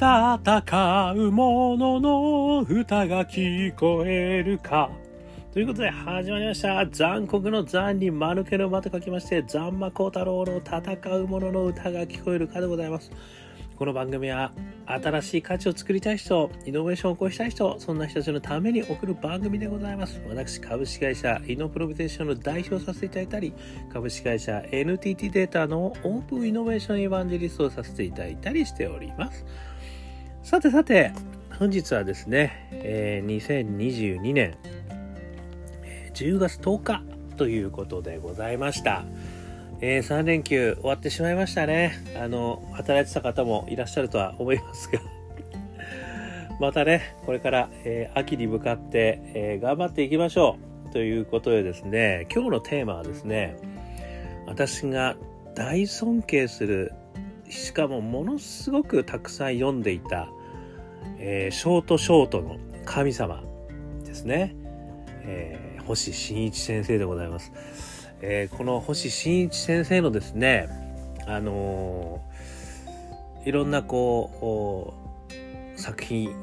戦う者のの歌が聞こえるか。ということで始まりました。残酷の残に間抜けの間と書きまして、残魔高太郎の戦う者の歌が聞こえるかでございます。この番組は新しい価値を作りたい人、イノベーションを起こしたい人、そんな人たちのために送る番組でございます。私、株式会社イノプロビテーションの代表させていただいたり、株式会社 NTT データのオープンイノベーションエヴァンジェリストをさせていただいたりしております。さてさて、本日はですね、えー、2022年10月10日ということでございました。えー、3連休終わってしまいましたね。あの、働いてた方もいらっしゃるとは思いますが またね、これから、えー、秋に向かって、えー、頑張っていきましょうということでですね、今日のテーマはですね、私が大尊敬する、しかもものすごくたくさん読んでいた、えショートショートの神様ですね、え星新一先生でございます。えー、この星新一先生のですねあの、いろんなこう作品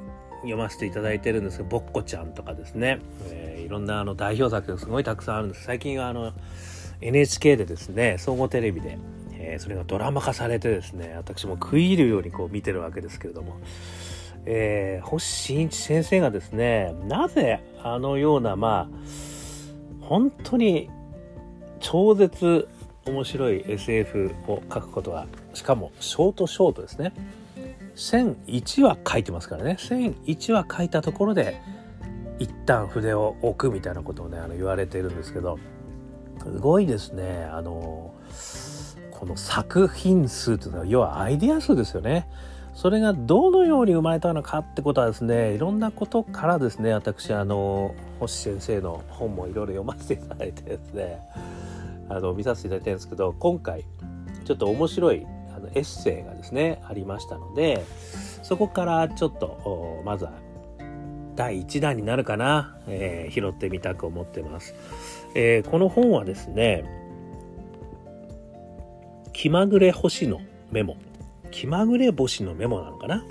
読ませていただいてるんですが「ぼっこちゃん」とかですね、えー、いろんなあの代表作がすごいたくさんあるんです。最近はあの NHK でですね総合テレビで、えー、それがドラマ化されてですね私も食い入るようにこう見てるわけですけれども、えー、星新一先生がですねなぜあのようなまあ本当に超絶面白い SF を書くことがしかもショートショートですね。1001話書いてますからね。1001話書いたところで一旦筆を置くみたいなことをねあの言われているんですけどすごいですね。あのこの作品数というのは要はアイデア数ですよね。それがどのように生まれたのかってことはですねいろんなことからですね私あの星先生の本もいろいろ読ませていただいてですねあの見させていただいてるんですけど今回ちょっと面白いあのエッセイがですねありましたのでそこからちょっとまずは第1弾になるかな、えー、拾ってみたく思ってます、えー、この本はですね気まぐれ星のメモ。気まぐれ星のメモなのかな？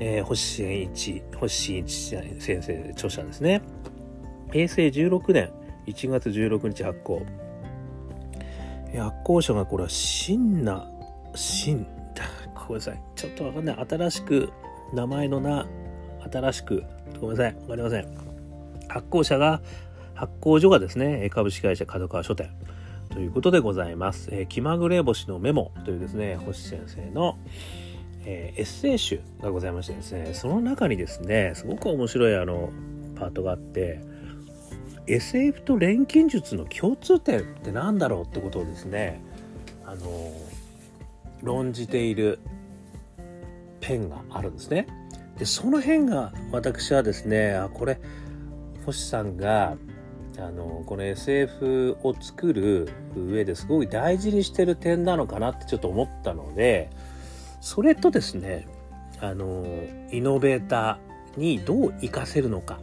えー、星新一、星新一先生、著者ですね。平成16年1月16日発行。発行者がこれは新な、新、ごめんなさい。ちょっとわかんない。新しく、名前の名、新しく、ごめんなさい。わかりません。発行者が、発行所がですね、株式会社角川書店ということでございます。えー、気まぐれ星のメモというですね、星先生の、えー、エッセイ集がございましてですね、その中にですね、すごく面白いあの、パートがあって、SF と錬金術の共通点って何だろうってことをですねあの論じているペンがあるんですね。でその辺が私はですねあこれ星さんがあのこの SF を作る上ですごい大事にしてる点なのかなってちょっと思ったのでそれとですねあのイノベーターにどう活かせるのか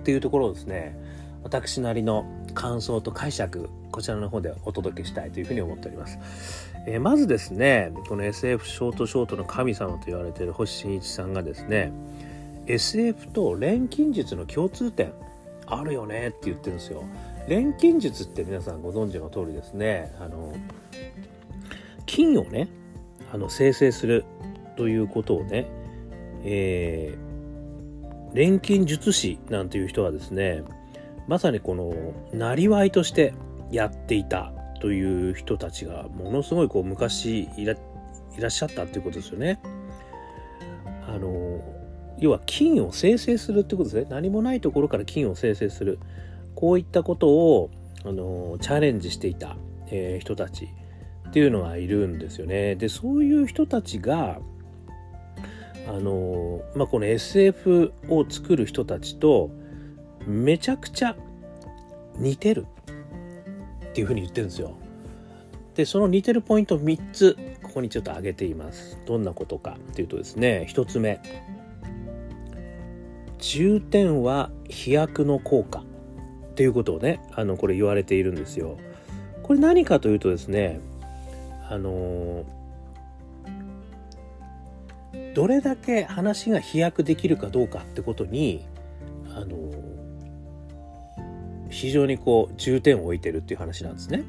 っていうところをですね私なりの感想と解釈こちらの方でお届けしたいというふうに思っております。え、まずですねこの SF ショートショートの神様と言われている星新一さんがですね SF と錬金術の共通点あるよねって言ってるんですよ。錬金術って皆さんご存知の通りですねあの金をねあの生成するということをね、えー、錬金術師なんていう人はですねまさにこのなりわいとしてやっていたという人たちがものすごいこう昔いらっしゃったっていうことですよね。あの要は金を生成するってことですね何もないところから金を生成するこういったことをあのチャレンジしていた、えー、人たちっていうのがいるんですよね。でそういう人たちがあの、まあ、この SF を作る人たちとめちゃくちゃ似てるっていうふうに言ってるんですよ。でその似てるポイント3つここにちょっと挙げています。どんなことかっていうとですね1つ目重点は飛躍の効果っていうことをねあのこれ言われているんですよ。これ何かというとですねあのどれだけ話が飛躍できるかどうかってことにあの非常にこう重点を置いてるっていう話なんですね。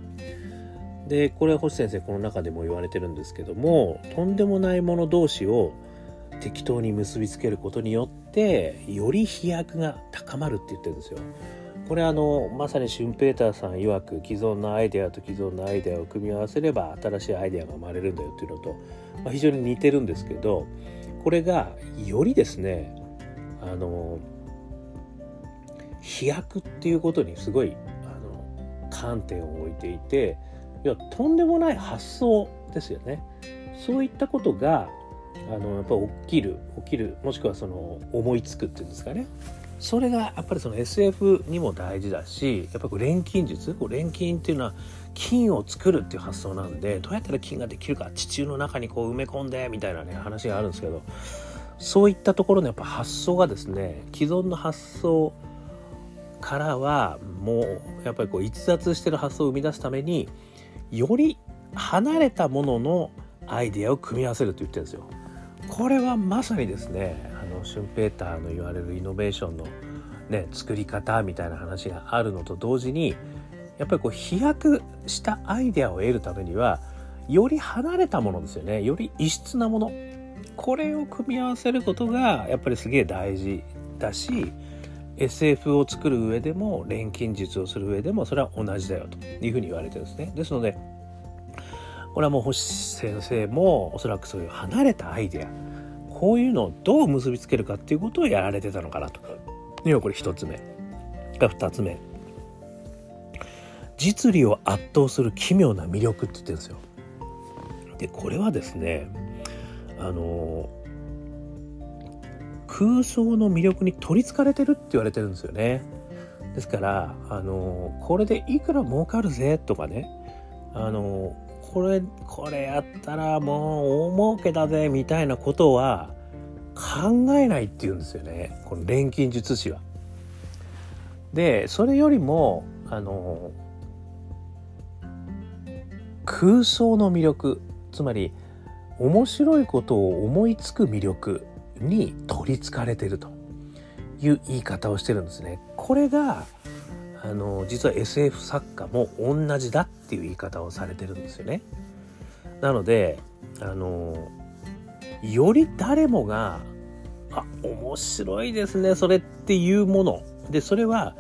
でこれは星先生この中でも言われてるんですけどもとんでもないもの同士を適当に結びつけることによってより飛躍が高まるって言ってるんですよ。これあのまさにシュンペーターさん曰く既存のアイデアと既存のアイデアを組み合わせれば新しいアイデアが生まれるんだよっていうのと、まあ、非常に似てるんですけどこれがよりですねあの飛躍っていうことにすごいあの観点を置いていていやとんでもない発想ですよね。そういったことがあのやっぱ起きる起きるもしくはその思いつくっていうんですかねそれがやっぱりその SF にも大事だしやっぱこう錬金術錬金っていうのは金を作るっていう発想なんでどうやったら金ができるか地中の中にこう埋め込んでみたいなね話があるんですけどそういったところのやっぱ発想がですね既存の発想からはもうやっぱりこう逸脱してる発想を生み出すためにより離れたもののアイデアを組み合わせると言ってるんですよ。これはまさにですねあのシュンペーターの言われるイノベーションの、ね、作り方みたいな話があるのと同時にやっぱりこう飛躍したアイデアを得るためにはより離れたものですよねより異質なものこれを組み合わせることがやっぱりすげえ大事だし SF を作る上でも錬金術をする上でもそれは同じだよというふうに言われてるんですね。ですのでこれはもう星先生もおそらくそういう離れたアイデアこういうのをどう結びつけるかっていうことをやられてたのかなというのがこれ一つ目が二つ目実利を圧倒する奇妙な魅力って言ってるんですよ。でこれはですねあの空想の魅力に取りつかれてるって言われてるんですよね。ですからあのこれでいくら儲かるぜとかねあのこれこれやったらもう大儲けだぜみたいなことは考えないっていうんですよねこの錬金術師は。でそれよりもあの空想の魅力つまり面白いことを思いつく魅力に取りつかれてるという言い方をしてるんですね。これがあの実は SF 作家も同じだっていう言い方をされてるんですよね。なのであのより誰もがあ面白いですねそれっていうものでそれは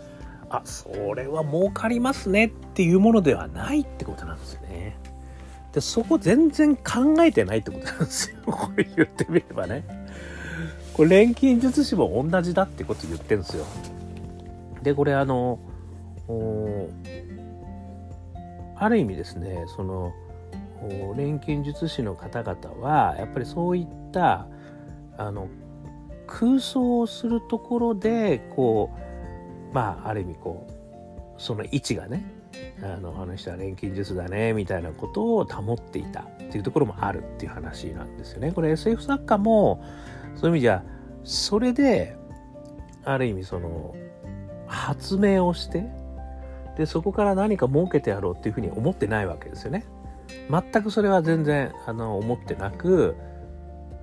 あそれは儲かりますねっていうものではないってことなんですよね。でそこ全然考えてないってことなんですよ これ言ってみればね。これ錬金術師も同じだってこと言ってるんですよ。でこれあのある意味ですねその錬金術師の方々はやっぱりそういったあの空想をするところでこうまあある意味こうその位置がねあのあの人は錬金術だねみたいなことを保っていたっていうところもあるっていう話なんですよね。これ SF 作家もそういう意味じゃそれである意味その発明をしてでそこから何か儲けてやろうっていうふうに思ってないわけですよね。全くそれは全然あの思ってなく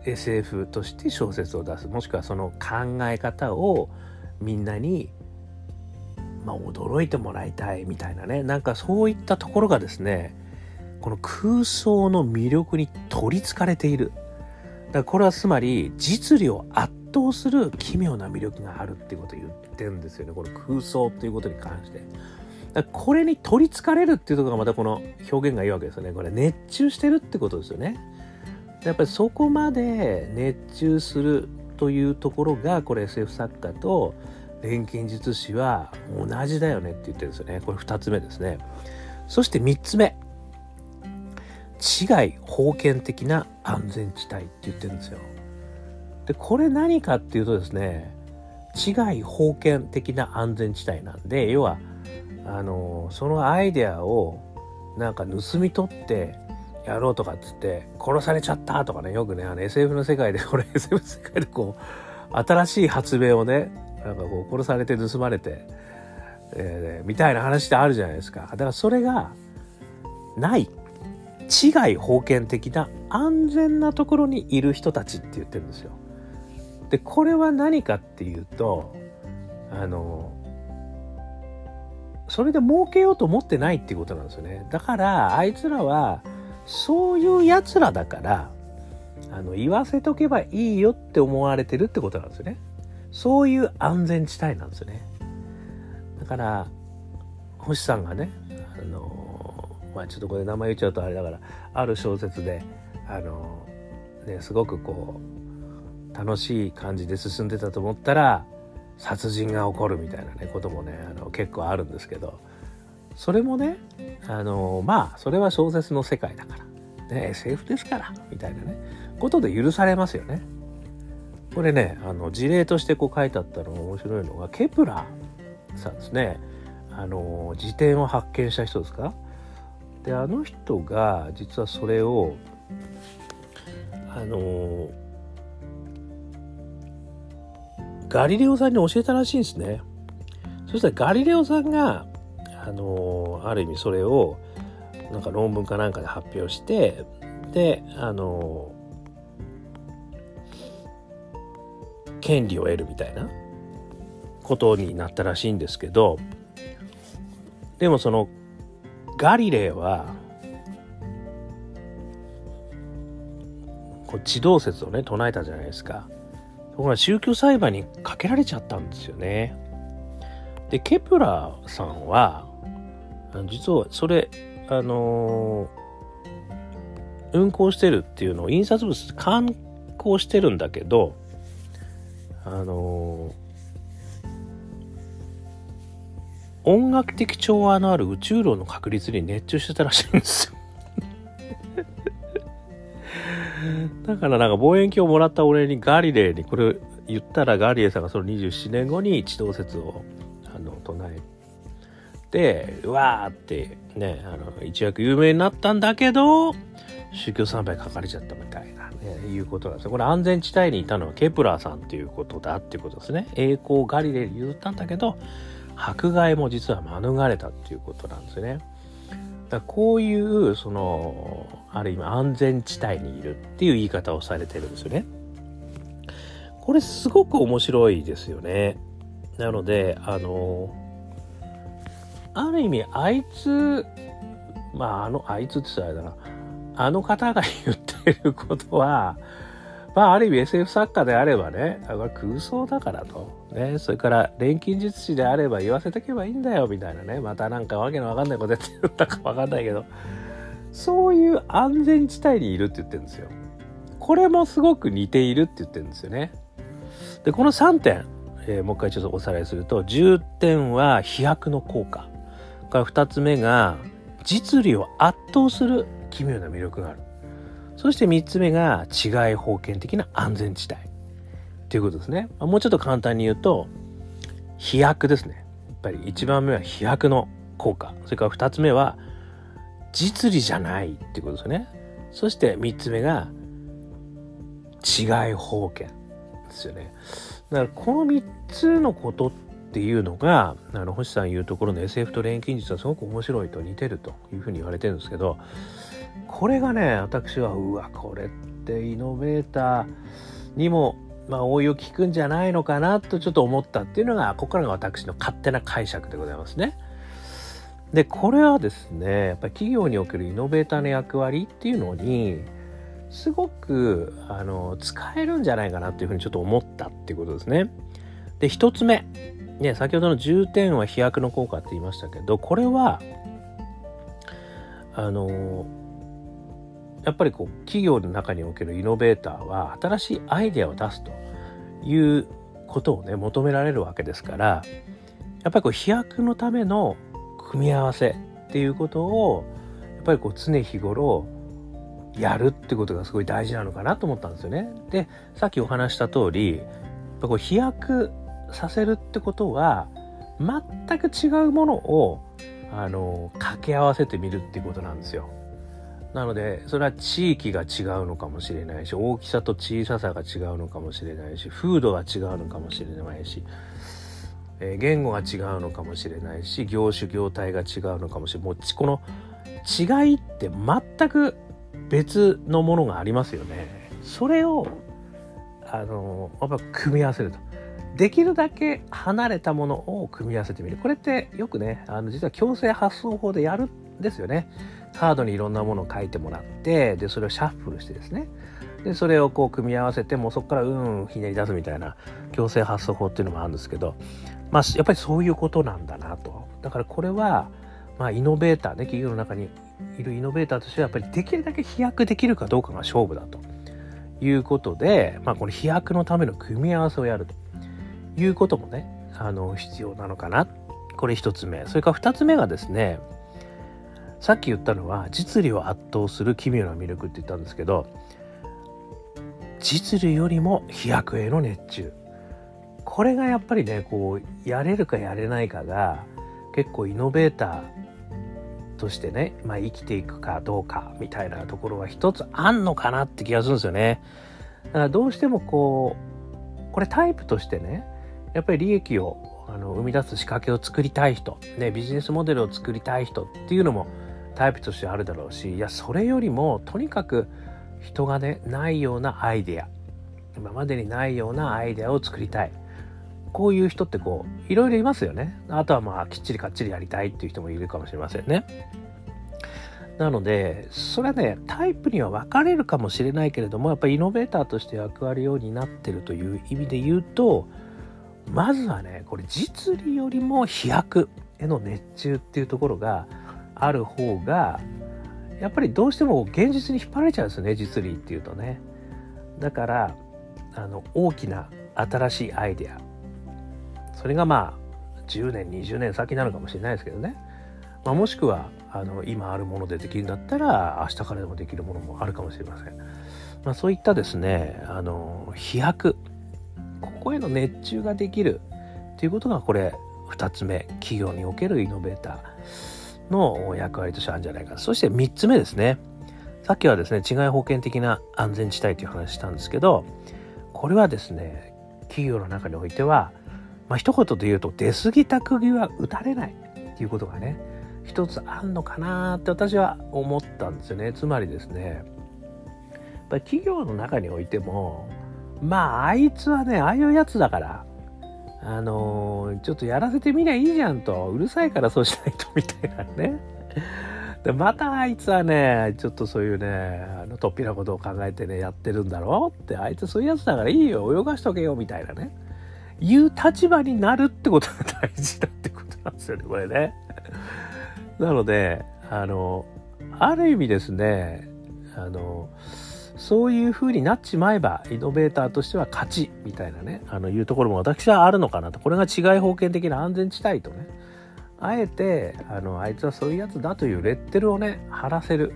SF として小説を出すもしくはその考え方をみんなに、まあ、驚いてもらいたいみたいなねなんかそういったところがですねこの空想の魅力に取りつかれているだからこれはつまり実利を圧倒する奇妙な魅力があるっていうことを言ってるんですよねこの空想っていうことに関して。これに取りつかれるっていうところがまたこの表現がいいわけですよね。これ熱中してるってことですよね。やっぱりそこまで熱中するというところがこれ SF 作家と錬金術師は同じだよねって言ってるんですよね。これ2つ目ですね。そして3つ目。地外封建的な安全地帯って言ってるんですよ。で、これ何かっていうとですね、地外封建的な安全地帯なんで、要は、あの、そのアイデアをなんか盗み取ってやろうとかっつって殺されちゃったとかねよくねあの SF の世界でこれ SF の世界でこう新しい発明をねなんかこう殺されて盗まれて、えー、みたいな話ってあるじゃないですかだからそれがない地外封建的な安全なところにいる人たちって言ってるんですよ。でこれは何かっていうとあのそれで儲けようと思ってないっていうことなんですよね。だからあいつらはそういうやつらだからあの言わせとけばいいよって思われてるってことなんですよね。そういう安全地帯なんですよね。だから星さんがねあのまあちょっとこれ名前言っちゃうとあれだからある小説であのねすごくこう楽しい感じで進んでたと思ったら殺人が起こるみたいなねこともねあの結構あるんですけどそれもねあのまあそれは小説の世界だから、ね、SF ですからみたいなねことで許されますよね。これねあの事例としてこう書いてあったのが面白いのがケプラーさんですねあの自転を発見した人ですか？であの人が実はそれをあのガリレオさんに教えたらしいんですね。そしたらガリレオさんがあのある意味それをなんか論文かなんかで発表してであの権利を得るみたいなことになったらしいんですけどでもそのガリレイはこう地動説をね唱えたじゃないですか。ところが宗教裁判にかけられちゃったんですよね。でケプラーさんは実はそれあのー、運行してるっていうのを印刷物で刊行してるんだけどあのー音楽的調和のある宇宙論の確率に熱中してたらしいんですよ。だからなんか望遠鏡をもらった俺にガリレーにこれ言ったらガリレーさんがその27年後に地動説をあの唱えてうわーってねあの一躍有名になったんだけど宗教参拝書かれちゃったみたいな、ね、いうことなんですよ。これ安全地帯にいたのはケプラーさんっていうことだっていうことですね。栄光ガリレーに譲ったんだけど迫害も実は免れたっていうことなんですね。だこういうそのある意味安全地帯にいるっていう言い方をされてるんですよね。これすごく面白いですよね。なのであのある意味あいつまああのあいつって言ったらあれだなあの方が言ってることはまあ、ある意味 SF 作家であればね、これ空想だからと。ね、それから錬金術師であれば言わせとけばいいんだよ、みたいなね。またなんかわけのわかんないことやってるんだかわかんないけど、そういう安全地帯にいるって言ってるんですよ。これもすごく似ているって言ってるんですよね。で、この3点、えー、もう一回ちょっとおさらいすると、10点は飛躍の効果。から2つ目が、実利を圧倒する奇妙な魅力がある。そして3つ目が違い封建的な安全地帯ということですね。もうちょっと簡単に言うと飛躍ですね。やっぱり1番目は飛躍の効果。それから2つ目は実利じゃないっていうことですよね。そして3つ目が違い封建ですよね。だからこの3つのことっていうのがあの星さん言うところの SF と錬金術はすごく面白いと似てるというふうに言われてるんですけどこれがね私はうわこれってイノベーターにもまあ応用効くんじゃないのかなとちょっと思ったっていうのがここからが私の勝手な解釈でございますね。でこれはですねやっぱり企業におけるイノベーターの役割っていうのにすごくあの使えるんじゃないかなっていうふうにちょっと思ったっていうことですね。で一つ目ね先ほどの重点は飛躍の効果って言いましたけどこれはあのやっぱりこう企業の中におけるイノベーターは新しいアイデアを出すということをね求められるわけですからやっぱりこう飛躍のための組み合わせっていうことをやっぱりこう常日頃やるってことがすごい大事なのかなと思ったんですよね。でさっきお話した通りやっぱこう飛躍させるってことは全く違うものをあの掛け合わせてみるっていうことなんですよ。なのでそれは地域が違うのかもしれないし大きさと小ささが違うのかもしれないし風土が違うのかもしれないし、えー、言語が違うのかもしれないし業種業態が違うのかもしれないもうこの違いって全く別のものがありますよね。それをあのやっぱ組み合わせると。できるだけ離れたものを組み合わせてみる。これってよくね、あの実は強制発想法でやるんですよね。カードにいろんなものを書いてもらって、で、それをシャッフルしてですね。で、それをこう組み合わせて、もうそこからうんひねり出すみたいな強制発想法っていうのもあるんですけど、まあ、やっぱりそういうことなんだなと。だからこれは、まあ、イノベーターね、企業の中にいるイノベーターとしては、やっぱりできるだけ飛躍できるかどうかが勝負だということで、まあ、この飛躍のための組み合わせをやると。いうこともねあの必要なのかなこれ一つ目それから二つ目がですねさっき言ったのは実利を圧倒する奇妙な魅力って言ったんですけど実利よりも飛躍への熱中これがやっぱりねこうやれるかやれないかが結構イノベーターとしてね、まあ、生きていくかどうかみたいなところは一つあんのかなって気がするんですよね。だからどうしてもこうこれタイプとしてねやっぱり利益をあの生み出す仕掛けを作りたい人、ね、ビジネスモデルを作りたい人っていうのもタイプとしてあるだろうしいやそれよりもとにかく人がねないようなアイデア。今までにないようなアイデアを作りたい。こういう人ってこういろいろいますよね。あとはまあきっちりかっちりやりたいっていう人もいるかもしれませんね。なのでそれはねタイプには分かれるかもしれないけれどもやっぱりイノベーターとして役割ようになってるという意味で言うとまずはねこれ実利よりも飛躍への熱中っていうところがある方がやっぱりどうしても現実に引っ張られちゃうんですよね実利っていうとね。だからあの大きな新しいアイデア。それがまあ10年20年先なのかもしれないですけどね、まあ、もしくはあの今あるものでできるんだったら明日からでもできるものもあるかもしれません、まあ、そういったですねあの飛躍。ここへの熱中ができるということがこれ2つ目。企業におけるイノベーター。の役割としてあるんじゃないかそして3つ目ですね。さっきはですね違い保険的な安全地帯という話したんですけどこれはですね企業の中においてはまあ一言で言うと出過ぎた釘は打たれないっていうことがね一つあんのかなって私は思ったんですよね。つまりですねやっぱり企業の中においてもまあ、あいつはね、ああいうやつだから、あのー、ちょっとやらせてみりゃいいじゃんと、うるさいからそうしないと、みたいなね。で、またあいつはね、ちょっとそういうね、あの、とっぴなことを考えてね、やってるんだろうって、あいつそういうやつだからいいよ、泳がしとけよ、みたいなね。いう立場になるってことが大事だってことなんですよね、これね。なので、あの、ある意味ですね、あの、そういう風になっちまえば、イノベーターとしては勝ち、みたいなね、あの、いうところも私はあるのかなと。これが違い封建的な安全地帯とね、あえて、あの、あいつはそういうやつだというレッテルをね、貼らせる。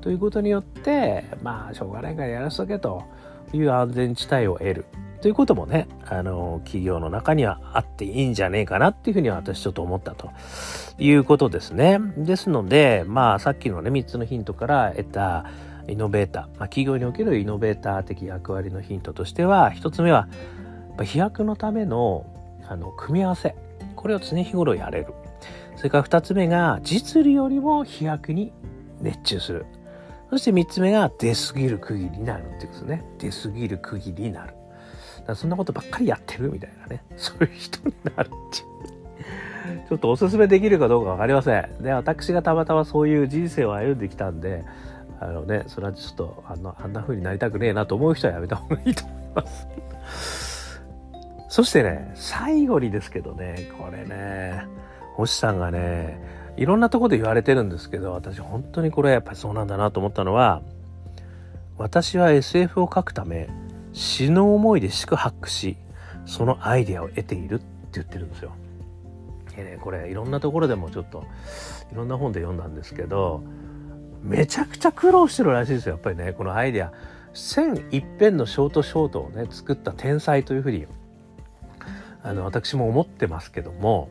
ということによって、まあ、しょうがないからやらせとけという安全地帯を得る。ということもね、あの、企業の中にはあっていいんじゃねえかなっていうふうには私ちょっと思ったということですね。ですので、まあ、さっきのね、3つのヒントから得た、イノベーター、まあ、企業におけるイノベーター的役割のヒントとしては一つ目は飛躍のためのあの組み合わせ。これを常日頃やれる。それから二つ目が実利よりも飛躍に熱中する。そして三つ目が出過ぎる区切りになるっていうことですね。出過ぎる区切りになる。そんなことばっかりやってるみたいなね。そういう人になるっていう。ちょっとおすすめできるかどうかわかりません。で、私がたまたまそういう人生を歩んできたんで、あのね、それはちょっとあのあんな風になりたくねえなと思う人はやめた方がいいと思います。そしてね、最後にですけどね、これね、星さんがね、いろんなとこで言われてるんですけど、私本当にこれやっぱりそうなんだなと思ったのは、私は SF を書くため、死の思いで四苦八苦し、そのアイデアを得ているって言ってるんですよ。でね、これいろんなところでもちょっといろんな本で読んだんですけど、めちゃくちゃ苦労してるらしいですよやっぱりねこのアイデア。1000一遍のショートショートをね作った天才というふうに。あの私も思ってますけども。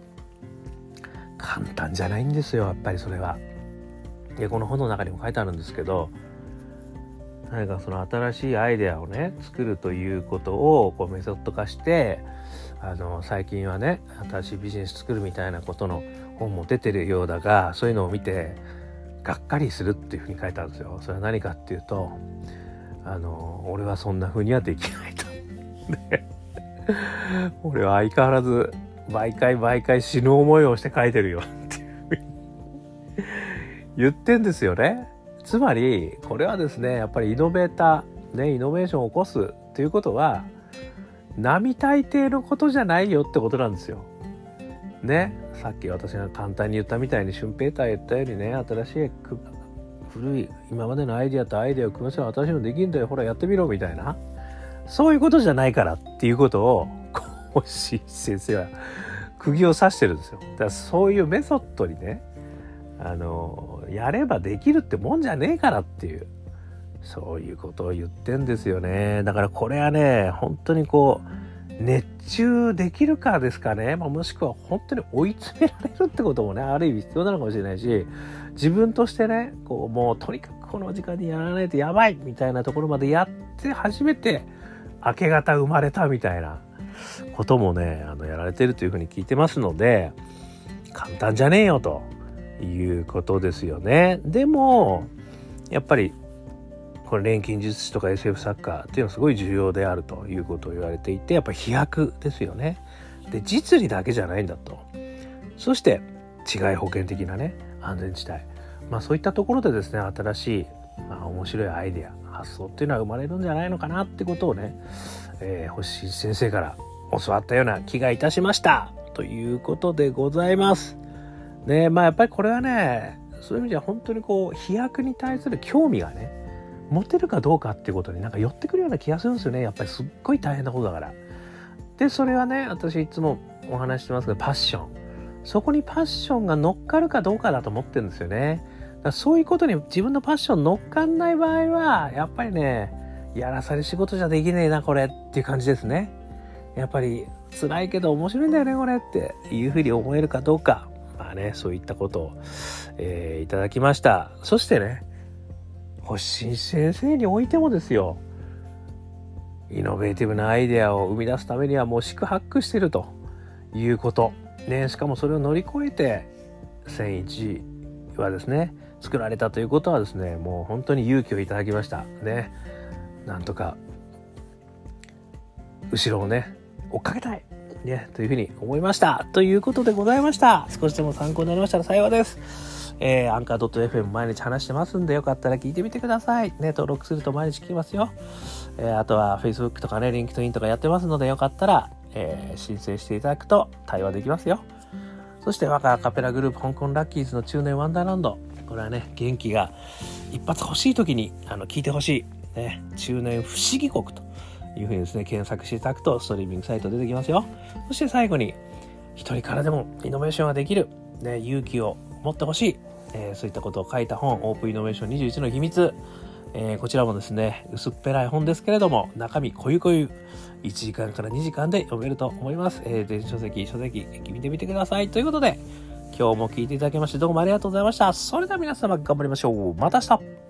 簡単じゃないんですよやっぱりそれは。でこの本の中にも書いてあるんですけど。何かその新しいアイデアをね作るということをこうメソッド化してあの最近はね新しいビジネス作るみたいなことの本も出てるようだがそういうのを見てがっかりするっていうふうに書いてあるんですよ。それは何かっていうと、あの、俺はそんな風にはできないと。俺は相変わらず毎回毎回死ぬ思いをして書いてるよっていうふうに 言ってんですよね。つまり、これはですね、やっぱりイノベーター、ね、イノベーションを起こすっていうことは、並大抵のことじゃないよってことなんですよ。ね、さっき私が簡単に言ったみたいにシュンペーター言ったようにね新しい古い今までのアイディアとアイデアを組ませば私もできるんだよ。ほらやってみろみたいな。そういうことじゃないからっていうことを 星先生は釘を刺してるんですよ。だからそういうメソッドにねあのやればできるってもんじゃねえからっていうそういうことを言ってんですよね。だからこれはね本当にこう熱中できるかですかね、まあ、もしくは本当に追い詰められるってこともねある意味必要なのかもしれないし自分としてねこうもうとにかくこの時間にやらないとやばいみたいなところまでやって初めて明け方生まれたみたいなこともねあのやられてるというふうに聞いてますので簡単じゃねえよということですよね。でもやっぱりこれ錬金術師とか SF 作家っていうのはすごい重要であるということを言われていてやっぱ飛躍ですよね。で実利だけじゃないんだと。そして違い保険的なね安全地帯。まあそういったところでですね新しい、まあ、面白いアイデア発想っていうのは生まれるんじゃないのかなってことをね、えー、星先生から教わったような気がいたしましたということでございます。ねまあやっぱりこれはねそういう意味では本当にこう飛躍に対する興味がね持てるかどうかっていうことになんか寄ってくるような気がするんですよね。やっぱりすっごい大変なことだから。でそれはね私いつもお話してますけどパッション。そこにパッションが乗っかるかどうかだと思ってるんですよね。だそういうことに自分のパッション乗っかんない場合はやっぱりねやらされ仕事じゃできねえなこれっていう感じですね。やっぱり辛いけど面白いんだよねこれっていうふうに思えるかどうか。まあねそういったことを、えー、いただきました。そしてね星先生においてもですよイノベーティブなアイデアを生み出すためにはもう四苦八苦してるということ、ね、しかもそれを乗り越えて1001はですね作られたということはですねもう本当に勇気をいただきました。ねなんとか後ろをね追っかけたい。ねというふうに思いました。ということでございました。少しでも参考になりましたら幸いです。えー、アンカー .fm 毎日話してますんで、よかったら聞いてみてください。ね、登録すると毎日聞きますよ。えー、あとは Facebook とかね、LinkedIn とかやってますので、よかったら、えー、申請していただくと対話できますよ。そして、我がアカペラグループ、香港ラッキーズの中年ワンダーランド。これはね、元気が一発欲しい時に、あの、聞いてほしい。ね、中年不思議国というふうにですね、検索していただくと、ストリーミングサイト出てきますよ。そして最後に、一人からでもイノベーションができる、ね、勇気を持ってほしい、えー、そういったことを書いた本、オープンイノベーション21の秘密。えー、こちらもですね、薄っぺらい本ですけれども、中身こゆこゆ、1時間から2時間で読めると思います。えー、電子書籍、書籍、見てみてください。ということで、今日も聞いていただきましてどうもありがとうございました。それでは皆様頑張りましょう。また明日